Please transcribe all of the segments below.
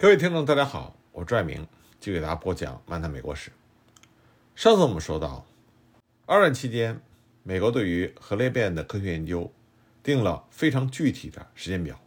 各位听众，大家好，我拽明，继续给大家播讲《漫谈美国史》。上次我们说到，二战期间，美国对于核裂变的科学研究定了非常具体的时间表。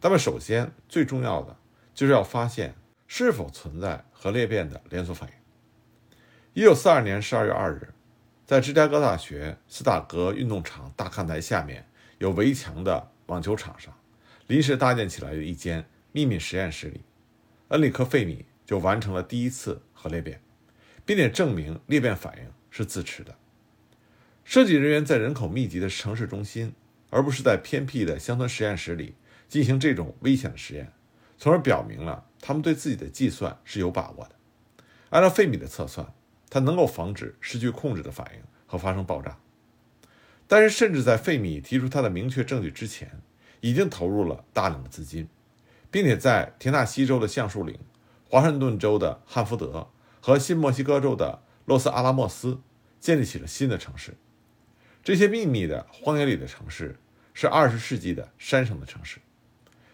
那么，首先最重要的就是要发现是否存在核裂变的连锁反应。一九四二年十二月二日，在芝加哥大学斯塔格运动场大看台下面有围墙的网球场上，临时搭建起来的一间。秘密实验室里，恩里克·费米就完成了第一次核裂变，并且证明裂变反应是自持的。设计人员在人口密集的城市中心，而不是在偏僻的乡村实验室里进行这种危险的实验，从而表明了他们对自己的计算是有把握的。按照费米的测算，他能够防止失去控制的反应和发生爆炸。但是，甚至在费米提出他的明确证据之前，已经投入了大量的资金。并且在田纳西州的橡树岭、华盛顿州的汉福德和新墨西哥州的洛斯阿拉莫斯建立起了新的城市。这些秘密的荒野里的城市是二十世纪的山城的城市，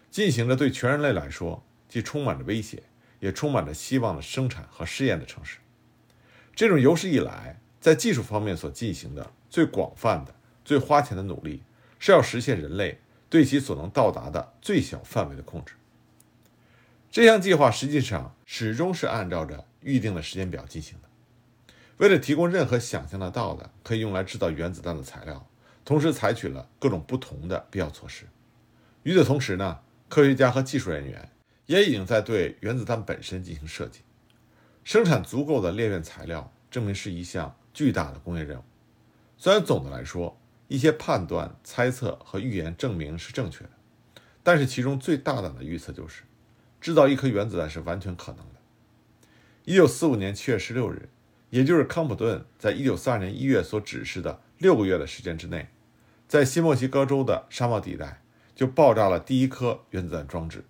进行着对全人类来说既充满着威胁，也充满着希望的生产和试验的城市。这种有史以来在技术方面所进行的最广泛的、最花钱的努力，是要实现人类对其所能到达的最小范围的控制。这项计划实际上始终是按照着预定的时间表进行的。为了提供任何想象得到的可以用来制造原子弹的材料，同时采取了各种不同的必要措施。与此同时呢，科学家和技术人员也已经在对原子弹本身进行设计。生产足够的裂变材料，证明是一项巨大的工业任务。虽然总的来说，一些判断、猜测和预言证明是正确的，但是其中最大胆的预测就是。制造一颗原子弹是完全可能的。一九四五年七月十六日，也就是康普顿在一九四二年一月所指示的六个月的时间之内，在新墨西哥州的沙漠地带就爆炸了第一颗原子弹装置。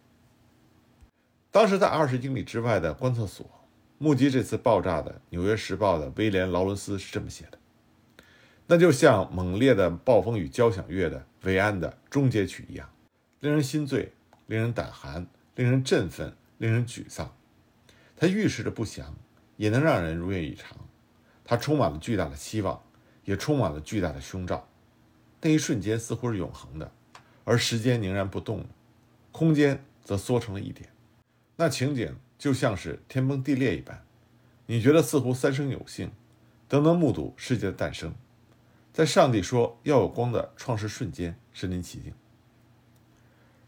当时在二十英里之外的观测所目击这次爆炸的《纽约时报》的威廉·劳伦斯是这么写的：“那就像猛烈的暴风雨交响乐的伟岸的终结曲一样，令人心醉，令人胆寒。”令人振奋，令人沮丧。它预示着不祥，也能让人如愿以偿。它充满了巨大的希望，也充满了巨大的凶兆。那一瞬间似乎是永恒的，而时间凝然不动，空间则缩成了一点。那情景就像是天崩地裂一般。你觉得似乎三生有幸，都能目睹世界的诞生，在上帝说要有光的创世瞬间身临其境。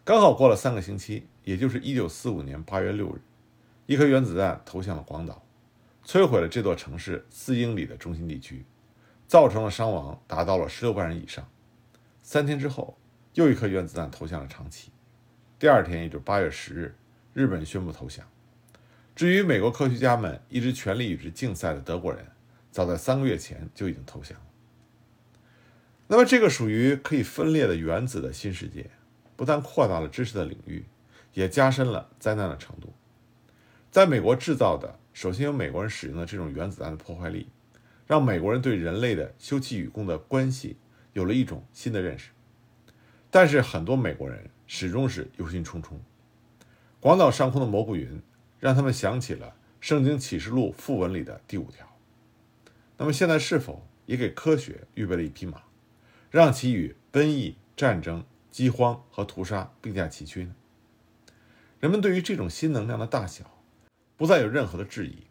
刚好过了三个星期。也就是一九四五年八月六日，一颗原子弹投向了广岛，摧毁了这座城市四英里的中心地区，造成了伤亡达到了十六万人以上。三天之后，又一颗原子弹投向了长崎。第二天，也就是八月十日，日本宣布投降。至于美国科学家们一直全力与之竞赛的德国人，早在三个月前就已经投降了。那么，这个属于可以分裂的原子的新世界，不但扩大了知识的领域。也加深了灾难的程度。在美国制造的，首先由美国人使用的这种原子弹的破坏力，让美国人对人类的休戚与共的关系有了一种新的认识。但是很多美国人始终是忧心忡忡。广岛上空的蘑菇云，让他们想起了《圣经启示录》副文里的第五条。那么现在是否也给科学预备了一匹马，让其与瘟疫、战争、饥荒和屠杀并驾齐驱呢？人们对于这种新能量的大小，不再有任何的质疑，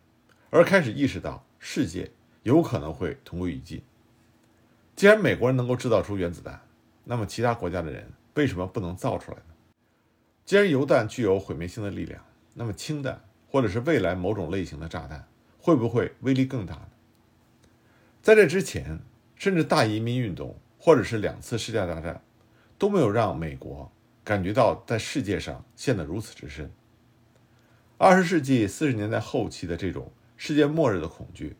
而开始意识到世界有可能会同归于尽。既然美国人能够制造出原子弹，那么其他国家的人为什么不能造出来呢？既然油弹具有毁灭性的力量，那么氢弹或者是未来某种类型的炸弹会不会威力更大呢？在这之前，甚至大移民运动或者是两次世界大战，都没有让美国。感觉到在世界上陷得如此之深。二十世纪四十年代后期的这种世界末日的恐惧，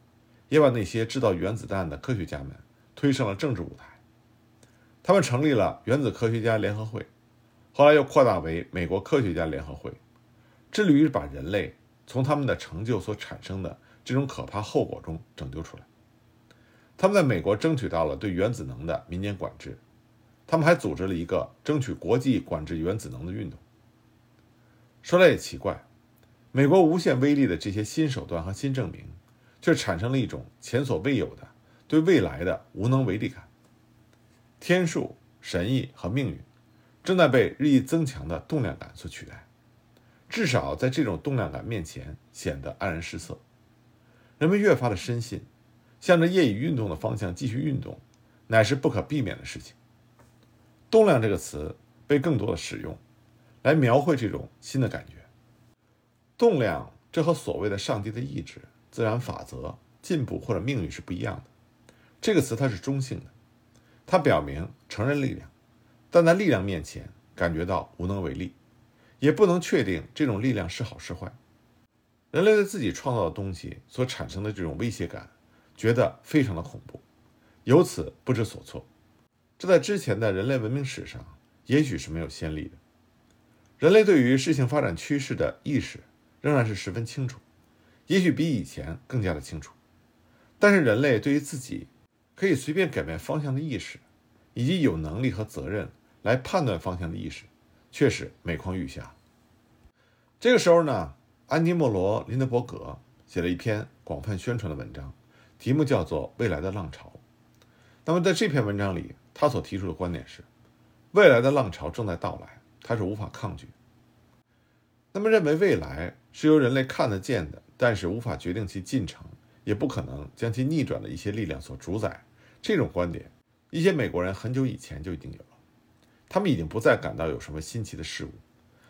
也把那些制造原子弹的科学家们推上了政治舞台。他们成立了原子科学家联合会，后来又扩大为美国科学家联合会，致力于把人类从他们的成就所产生的这种可怕后果中拯救出来。他们在美国争取到了对原子能的民间管制。他们还组织了一个争取国际管制原子能的运动。说来也奇怪，美国无限威力的这些新手段和新证明，却产生了一种前所未有的对未来的无能为力感。天数、神意和命运，正在被日益增强的动量感所取代。至少在这种动量感面前，显得黯然失色。人们越发的深信，向着业余运动的方向继续运动，乃是不可避免的事情。动量这个词被更多的使用，来描绘这种新的感觉。动量，这和所谓的上帝的意志、自然法则、进步或者命运是不一样的。这个词它是中性的，它表明承认力量，但在力量面前感觉到无能为力。也不能确定这种力量是好是坏。人类对自己创造的东西所产生的这种威胁感，觉得非常的恐怖，由此不知所措。这在之前的人类文明史上，也许是没有先例的。人类对于事情发展趋势的意识仍然是十分清楚，也许比以前更加的清楚。但是人类对于自己可以随便改变方向的意识，以及有能力和责任来判断方向的意识。确实每况愈下。这个时候呢，安迪莫罗林德伯格写了一篇广泛宣传的文章，题目叫做《未来的浪潮》。那么在这篇文章里，他所提出的观点是：未来的浪潮正在到来，他是无法抗拒。那么认为未来是由人类看得见的，但是无法决定其进程，也不可能将其逆转的一些力量所主宰，这种观点，一些美国人很久以前就已经有了。他们已经不再感到有什么新奇的事物，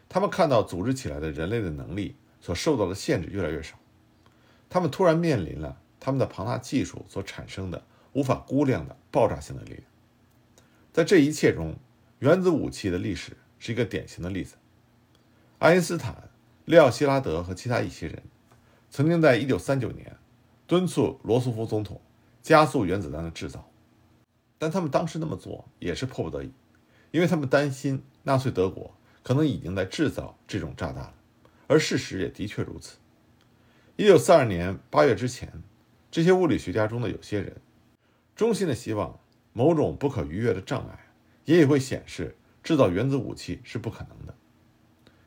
他们看到组织起来的人类的能力所受到的限制越来越少，他们突然面临了他们的庞大技术所产生的无法估量的爆炸性的力量。在这一切中，原子武器的历史是一个典型的例子。爱因斯坦、利奥希拉德和其他一些人，曾经在1939年敦促罗斯福总统加速原子弹的制造，但他们当时那么做也是迫不得已。因为他们担心纳粹德国可能已经在制造这种炸弹了，而事实也的确如此。一九四二年八月之前，这些物理学家中的有些人衷心的希望某种不可逾越的障碍也许会显示制造原子武器是不可能的。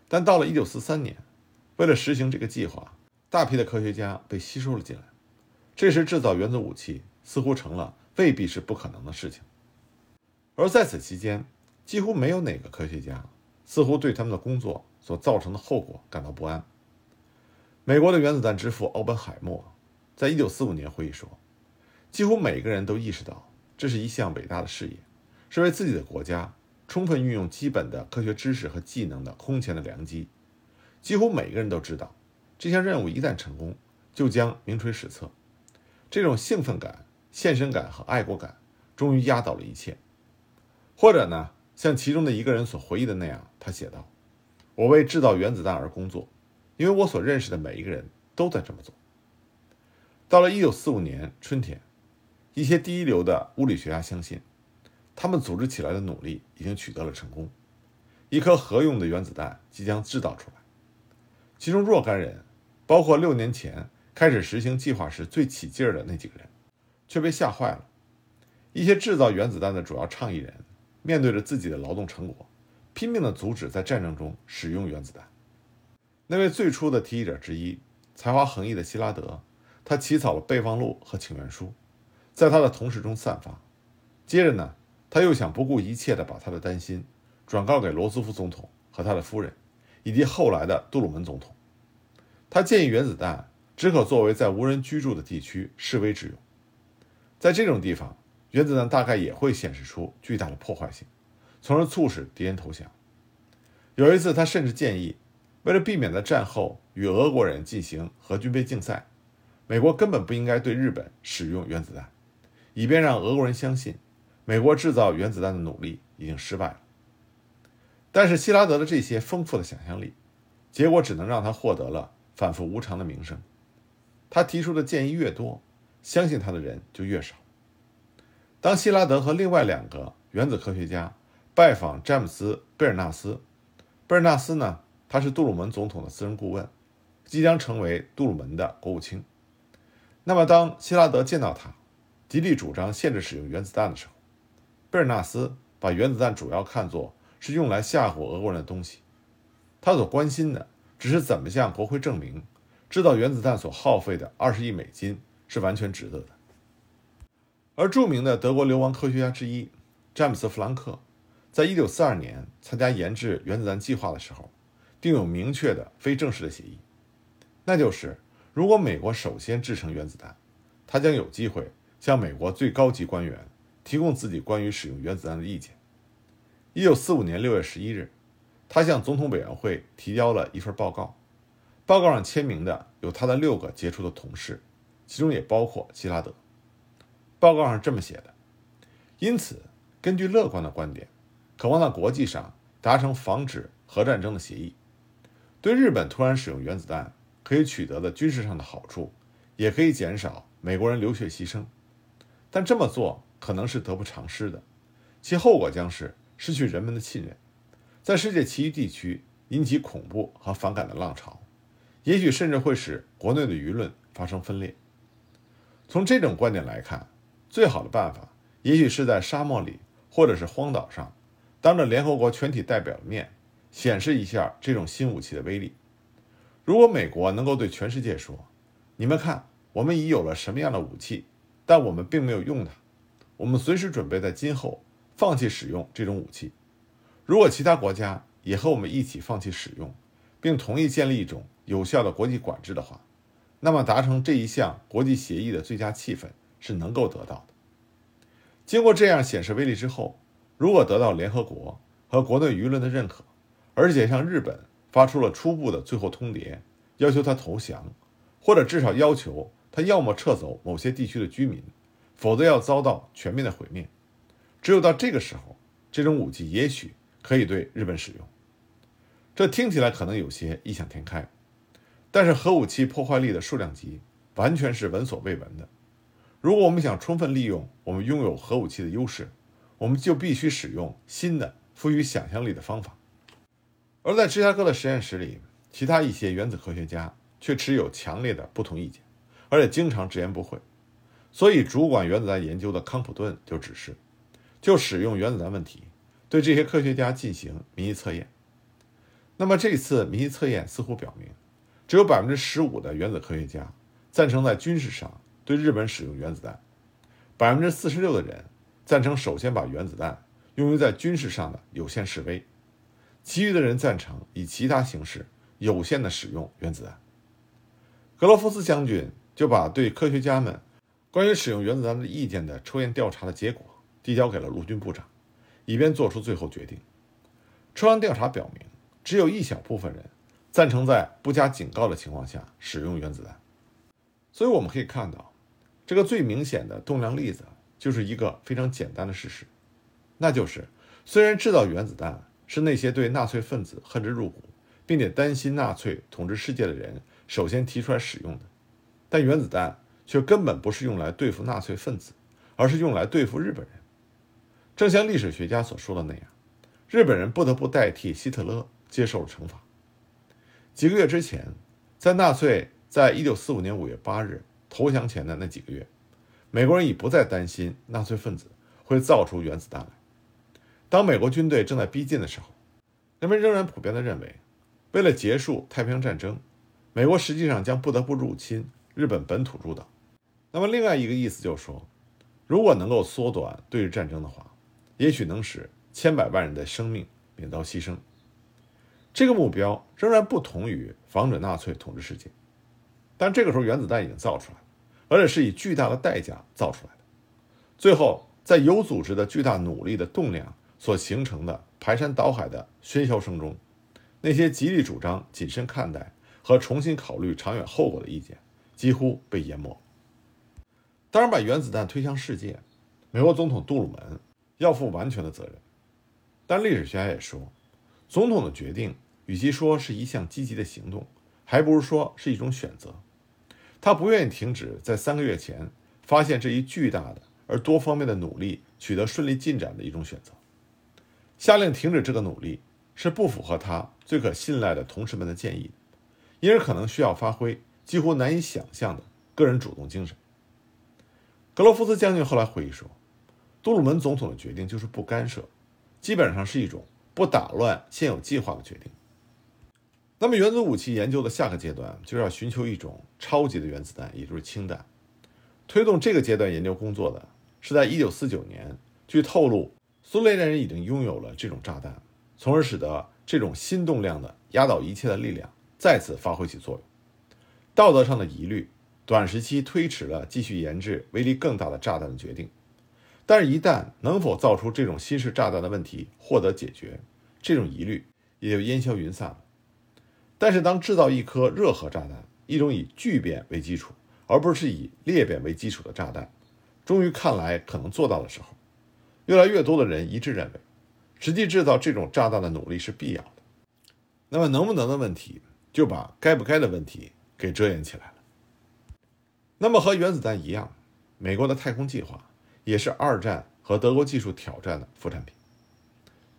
但到了一九四三年，为了实行这个计划，大批的科学家被吸收了进来。这时，制造原子武器似乎成了未必是不可能的事情。而在此期间，几乎没有哪个科学家似乎对他们的工作所造成的后果感到不安。美国的原子弹之父奥本海默在1945年回忆说：“几乎每个人都意识到这是一项伟大的事业，是为自己的国家充分运用基本的科学知识和技能的空前的良机。几乎每个人都知道，这项任务一旦成功，就将名垂史册。这种兴奋感、献身感和爱国感终于压倒了一切。或者呢？”像其中的一个人所回忆的那样，他写道：“我为制造原子弹而工作，因为我所认识的每一个人都在这么做。”到了1945年春天，一些第一流的物理学家相信，他们组织起来的努力已经取得了成功，一颗核用的原子弹即将制造出来。其中若干人，包括六年前开始实行计划时最起劲儿的那几个人，却被吓坏了。一些制造原子弹的主要倡议人。面对着自己的劳动成果，拼命地阻止在战争中使用原子弹。那位最初的提议者之一、才华横溢的希拉德，他起草了备忘录和请愿书，在他的同事中散发。接着呢，他又想不顾一切地把他的担心转告给罗斯福总统和他的夫人，以及后来的杜鲁门总统。他建议原子弹只可作为在无人居住的地区示威之用，在这种地方。原子弹大概也会显示出巨大的破坏性，从而促使敌人投降。有一次，他甚至建议，为了避免在战后与俄国人进行核军备竞赛，美国根本不应该对日本使用原子弹，以便让俄国人相信美国制造原子弹的努力已经失败了。但是，希拉德的这些丰富的想象力，结果只能让他获得了反复无常的名声。他提出的建议越多，相信他的人就越少。当希拉德和另外两个原子科学家拜访詹姆斯·贝尔纳斯，贝尔纳斯呢，他是杜鲁门总统的私人顾问，即将成为杜鲁门的国务卿。那么，当希拉德见到他，极力主张限制使用原子弹的时候，贝尔纳斯把原子弹主要看作是用来吓唬俄国人的东西。他所关心的只是怎么向国会证明制造原子弹所耗费的二十亿美金是完全值得的。而著名的德国流亡科学家之一詹姆斯·弗兰克，在一九四二年参加研制原子弹计划的时候，订有明确的非正式的协议，那就是如果美国首先制成原子弹，他将有机会向美国最高级官员提供自己关于使用原子弹的意见。一九四五年六月十一日，他向总统委员会提交了一份报告，报告上签名的有他的六个杰出的同事，其中也包括希拉德。报告上这么写的：因此，根据乐观的观点，渴望在国际上达成防止核战争的协议。对日本突然使用原子弹可以取得的军事上的好处，也可以减少美国人流血牺牲，但这么做可能是得不偿失的，其后果将是。失去人们的信任，在世界其余地区引起恐怖和反感的浪潮，也许甚至会使国内的舆论发生分裂。从这种观点来看，最好的办法也许是在沙漠里或者是荒岛上，当着联合国全体代表的面显示一下这种新武器的威力。如果美国能够对全世界说：“你们看，我们已有了什么样的武器，但我们并没有用它，我们随时准备在今后。”放弃使用这种武器。如果其他国家也和我们一起放弃使用，并同意建立一种有效的国际管制的话，那么达成这一项国际协议的最佳气氛是能够得到的。经过这样显示威力之后，如果得到联合国和国内舆论的认可，而且向日本发出了初步的最后通牒，要求他投降，或者至少要求他要么撤走某些地区的居民，否则要遭到全面的毁灭。只有到这个时候，这种武器也许可以对日本使用。这听起来可能有些异想天开，但是核武器破坏力的数量级完全是闻所未闻的。如果我们想充分利用我们拥有核武器的优势，我们就必须使用新的、富于想象力的方法。而在芝加哥的实验室里，其他一些原子科学家却持有强烈的不同意见，而且经常直言不讳。所以，主管原子弹研究的康普顿就指示。就使用原子弹问题，对这些科学家进行民意测验。那么这次民意测验似乎表明，只有百分之十五的原子科学家赞成在军事上对日本使用原子弹，百分之四十六的人赞成首先把原子弹用于在军事上的有限示威，其余的人赞成以其他形式有限的使用原子弹。格罗夫斯将军就把对科学家们关于使用原子弹的意见的抽验调查的结果。递交给了陆军部长，以便做出最后决定。抽样调查表明，只有一小部分人赞成在不加警告的情况下使用原子弹。所以我们可以看到，这个最明显的动量例子就是一个非常简单的事实，那就是虽然制造原子弹是那些对纳粹分子恨之入骨，并且担心纳粹统治世界的人首先提出来使用的，但原子弹却根本不是用来对付纳粹分子，而是用来对付日本人。正像历史学家所说的那样，日本人不得不代替希特勒接受了惩罚。几个月之前，在纳粹在一九四五年五月八日投降前的那几个月，美国人已不再担心纳粹分子会造出原子弹来。当美国军队正在逼近的时候，人们仍然普遍地认为，为了结束太平洋战争，美国实际上将不得不入侵日本本土诸岛。那么，另外一个意思就是说，如果能够缩短对日战争的话，也许能使千百万人的生命免遭牺牲。这个目标仍然不同于防止纳粹统治世界，但这个时候原子弹已经造出来了，而且是以巨大的代价造出来的。最后，在有组织的巨大努力的动量所形成的排山倒海的喧嚣声中，那些极力主张谨慎看待和重新考虑长远后果的意见几乎被淹没。当然，把原子弹推向世界，美国总统杜鲁门。要负完全的责任，但历史学家也说，总统的决定与其说是一项积极的行动，还不如说是一种选择。他不愿意停止在三个月前发现这一巨大的而多方面的努力取得顺利进展的一种选择。下令停止这个努力是不符合他最可信赖的同事们的建议，因而可能需要发挥几乎难以想象的个人主动精神。格罗夫斯将军后来回忆说。杜鲁门总统的决定就是不干涉，基本上是一种不打乱现有计划的决定。那么，原子武器研究的下个阶段就是要寻求一种超级的原子弹，也就是氢弹。推动这个阶段研究工作的是在1949年，据透露，苏联人已经拥有了这种炸弹，从而使得这种新动量的压倒一切的力量再次发挥起作用。道德上的疑虑，短时期推迟了继续研制威力更大的炸弹的决定。但是，一旦能否造出这种新式炸弹的问题获得解决，这种疑虑也就烟消云散了。但是，当制造一颗热核炸弹，一种以聚变为基础，而不是以裂变为基础的炸弹，终于看来可能做到的时候，越来越多的人一致认为，实际制造这种炸弹的努力是必要的。那么，能不能的问题，就把该不该的问题给遮掩起来了。那么，和原子弹一样，美国的太空计划。也是二战和德国技术挑战的副产品。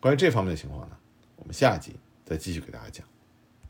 关于这方面的情况呢，我们下集再继续给大家讲。